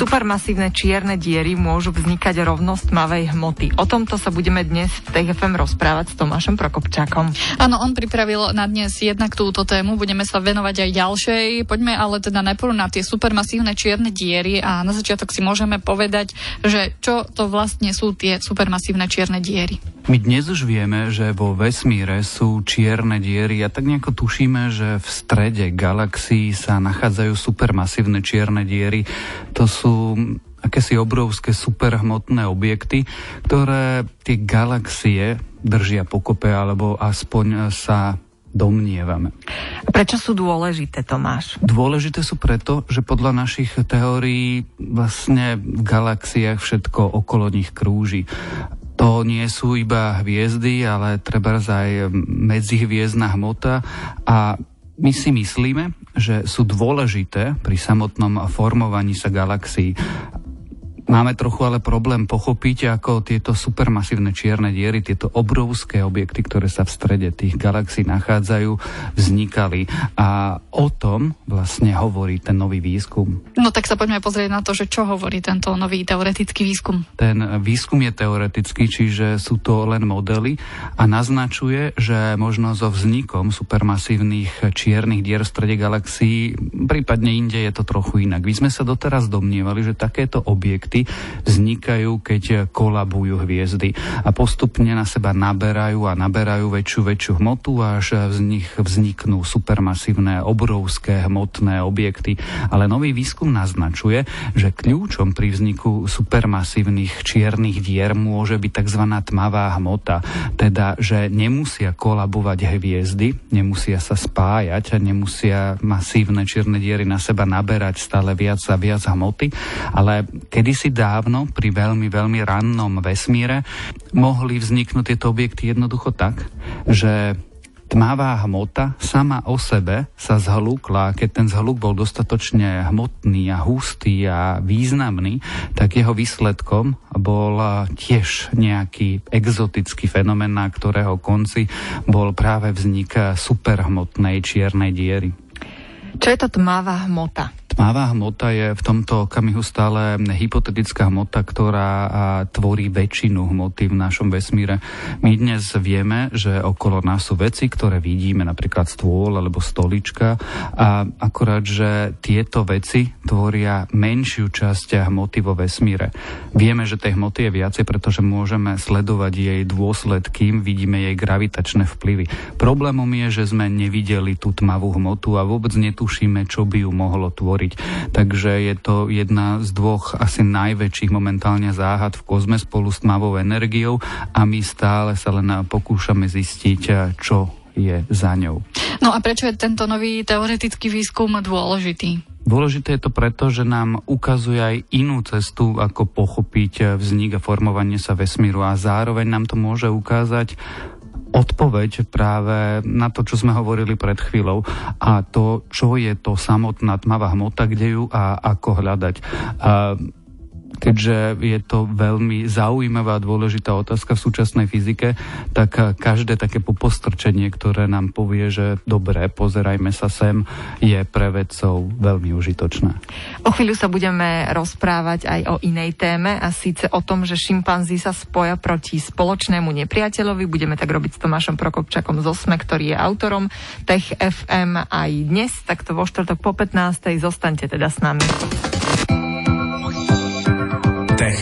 Supermasívne čierne diery môžu vznikať rovno z tmavej hmoty. O tomto sa budeme dnes v TFM rozprávať s Tomášom Prokopčákom. Áno, on pripravil na dnes jednak túto tému, budeme sa venovať aj ďalšej. Poďme ale teda najprv na tie supermasívne čierne diery a na začiatok si môžeme povedať, že čo to vlastne sú tie supermasívne čierne diery. My dnes už vieme, že vo vesmíre sú čierne diery a tak nejako tušíme, že v strede galaxií sa nachádzajú supermasívne čierne diery. To sú akési obrovské superhmotné objekty, ktoré tie galaxie držia pokope, alebo aspoň sa domnievame. Prečo sú dôležité, Tomáš? Dôležité sú preto, že podľa našich teórií vlastne v galaxiách všetko okolo nich krúži to nie sú iba hviezdy, ale treba aj medzihviezdna hmota a my si myslíme, že sú dôležité pri samotnom formovaní sa galaxií. Máme trochu ale problém pochopiť, ako tieto supermasívne čierne diery, tieto obrovské objekty, ktoré sa v strede tých galaxií nachádzajú, vznikali. A o tom vlastne hovorí ten nový výskum. No tak sa poďme pozrieť na to, že čo hovorí tento nový teoretický výskum. Ten výskum je teoretický, čiže sú to len modely a naznačuje, že možno so vznikom supermasívnych čiernych dier v strede galaxií, prípadne inde je to trochu inak. My sme sa doteraz domnievali, že takéto objekty vznikajú, keď kolabujú hviezdy a postupne na seba naberajú a naberajú väčšiu, väčšiu hmotu až z nich vzniknú supermasívne, obrovské hmotné objekty. Ale nový výskum naznačuje, že kľúčom pri vzniku supermasívnych čiernych dier môže byť tzv. tmavá hmota, teda že nemusia kolabovať hviezdy, nemusia sa spájať a nemusia masívne čierne diery na seba naberať stále viac a viac hmoty, ale kedysi dávno, pri veľmi, veľmi rannom vesmíre, mohli vzniknúť tieto objekty jednoducho tak, že tmavá hmota sama o sebe sa zhlúkla, keď ten zhluk bol dostatočne hmotný a hustý a významný, tak jeho výsledkom bol tiež nejaký exotický fenomén, na ktorého konci bol práve vznik superhmotnej čiernej diery. Čo je to tmavá hmota? Tmavá hmota je v tomto okamihu stále hypotetická hmota, ktorá tvorí väčšinu hmoty v našom vesmíre. My dnes vieme, že okolo nás sú veci, ktoré vidíme, napríklad stôl alebo stolička a akorát, že tieto veci tvoria menšiu časť hmoty vo vesmíre. Vieme, že tej hmoty je viacej, pretože môžeme sledovať jej dôsledky, vidíme jej gravitačné vplyvy. Problémom je, že sme nevideli tú tmavú hmotu a vôbec netušíme, čo by ju mohlo tvoriť tvoriť. Takže je to jedna z dvoch asi najväčších momentálne záhad v kozme spolu s tmavou energiou a my stále sa len pokúšame zistiť, čo je za ňou. No a prečo je tento nový teoretický výskum dôležitý? Dôležité je to preto, že nám ukazuje aj inú cestu, ako pochopiť vznik a formovanie sa vesmíru a zároveň nám to môže ukázať, odpoveď práve na to, čo sme hovorili pred chvíľou a to, čo je to samotná tmavá hmota, kde ju a ako hľadať. A keďže je to veľmi zaujímavá a dôležitá otázka v súčasnej fyzike, tak každé také popostrčenie, ktoré nám povie, že dobre, pozerajme sa sem, je pre vedcov veľmi užitočné. O chvíľu sa budeme rozprávať aj o inej téme a síce o tom, že šimpanzi sa spoja proti spoločnému nepriateľovi. Budeme tak robiť s Tomášom Prokopčakom z OSME, ktorý je autorom Tech FM aj dnes, takto vo štvrtok po 15. Zostaňte teda s nami.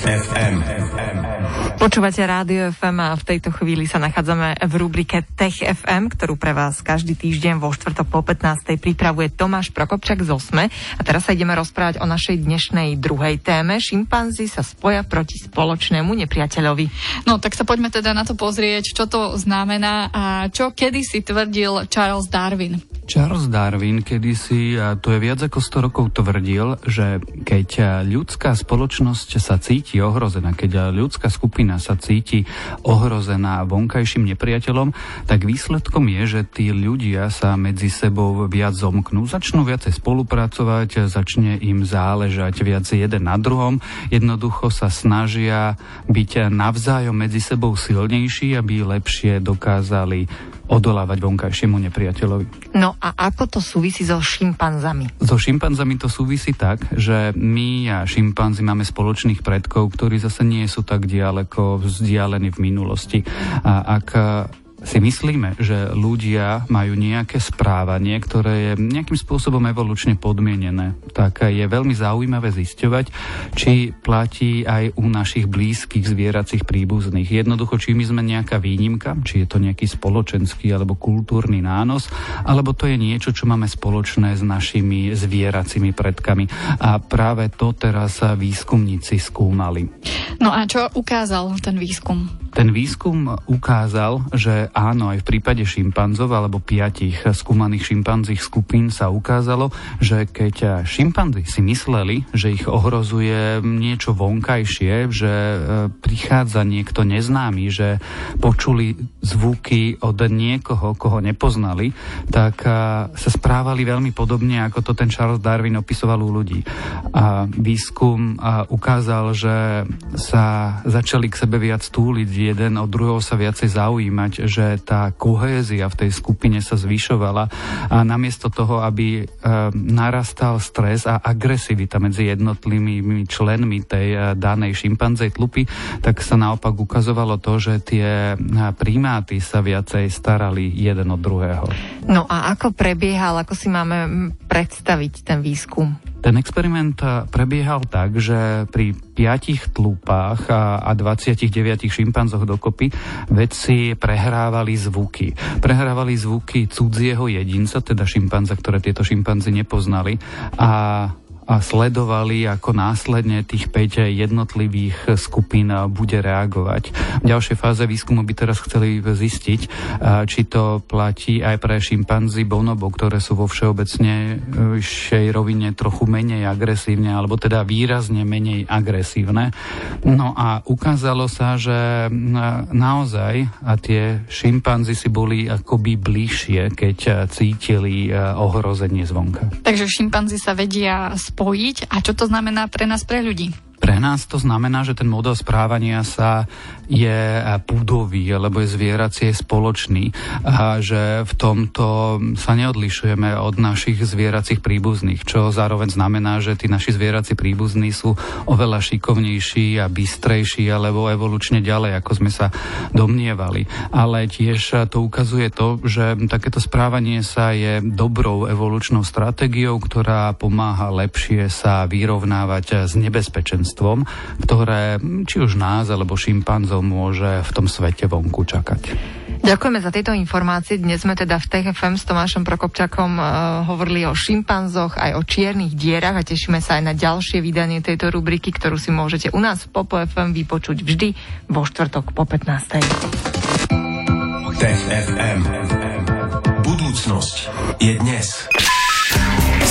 FM. Počúvate Rádio FM a v tejto chvíli sa nachádzame v rubrike Tech FM, ktorú pre vás každý týždeň vo štvrtok po 15. pripravuje Tomáš Prokopčak z Osme. A teraz sa ideme rozprávať o našej dnešnej druhej téme. Šimpanzi sa spoja proti spoločnému nepriateľovi. No tak sa poďme teda na to pozrieť, čo to znamená a čo kedysi tvrdil Charles Darwin. Charles Darwin kedysi, a to je viac ako 100 rokov, tvrdil, že keď ľudská spoločnosť sa cíti ohrozená, keď ľudská skupina sa cíti ohrozená vonkajším nepriateľom, tak výsledkom je, že tí ľudia sa medzi sebou viac zomknú, začnú viacej spolupracovať, začne im záležať viac jeden na druhom, jednoducho sa snažia byť navzájom medzi sebou silnejší, aby lepšie dokázali odolávať vonkajšiemu nepriateľovi. No a ako to súvisí so šimpanzami? So šimpanzami to súvisí tak, že my a šimpanzi máme spoločných predkov, ktorí zase nie sú tak ďaleko vzdialení v minulosti. A ak si myslíme, že ľudia majú nejaké správanie, ktoré je nejakým spôsobom evolučne podmienené, tak je veľmi zaujímavé zisťovať, či platí aj u našich blízkych zvieracích príbuzných. Jednoducho, či my sme nejaká výnimka, či je to nejaký spoločenský alebo kultúrny nános, alebo to je niečo, čo máme spoločné s našimi zvieracími predkami. A práve to teraz výskumníci skúmali. No a čo ukázal ten výskum? Ten výskum ukázal, že áno, aj v prípade šimpanzov alebo piatich skúmaných šimpanzích skupín sa ukázalo, že keď šimpanzi si mysleli, že ich ohrozuje niečo vonkajšie, že e, prichádza niekto neznámy, že počuli zvuky od niekoho, koho nepoznali, tak e, sa správali veľmi podobne, ako to ten Charles Darwin opisoval u ľudí. A výskum ukázal, že sa začali k sebe viac túliť jeden od druhého sa viacej zaujímať, že tá kohézia v tej skupine sa zvyšovala a namiesto toho, aby e, narastal stres a agresivita medzi jednotlivými členmi tej e, danej šimpanzej tlupy, tak sa naopak ukazovalo to, že tie e, primáty sa viacej starali jeden od druhého. No a ako prebiehal, ako si máme predstaviť ten výskum? Ten experiment prebiehal tak, že pri piatich tlupách a 29 šimpanzoch dokopy vedci prehrávali zvuky. Prehrávali zvuky cudzieho jedinca, teda šimpanza, ktoré tieto šimpanzy nepoznali a a sledovali, ako následne tých 5 jednotlivých skupín bude reagovať. V ďalšej fáze výskumu by teraz chceli zistiť, či to platí aj pre šimpanzi bonobo, ktoré sú vo všeobecnejšej rovine trochu menej agresívne, alebo teda výrazne menej agresívne. No a ukázalo sa, že naozaj a tie šimpanzi si boli akoby bližšie, keď cítili ohrozenie zvonka. Takže šimpanzi sa vedia spojiť a čo to znamená pre nás, pre ľudí? Pre nás to znamená, že ten model správania sa je púdový, alebo je zvieracie spoločný a že v tomto sa neodlišujeme od našich zvieracích príbuzných, čo zároveň znamená, že tí naši zvierací príbuzní sú oveľa šikovnejší a bystrejší alebo evolučne ďalej, ako sme sa domnievali. Ale tiež to ukazuje to, že takéto správanie sa je dobrou evolučnou stratégiou, ktorá pomáha lepšie sa vyrovnávať s nebezpečenstvom nebezpečenstvom, ktoré či už nás alebo šimpanzov môže v tom svete vonku čakať. Ďakujeme za tieto informácie. Dnes sme teda v TFM s Tomášom Prokopčakom uh, hovorili o šimpanzoch, aj o čiernych dierach a tešíme sa aj na ďalšie vydanie tejto rubriky, ktorú si môžete u nás v Popo FM vypočuť vždy vo štvrtok po 15. Tech FM. Budúcnosť je dnes.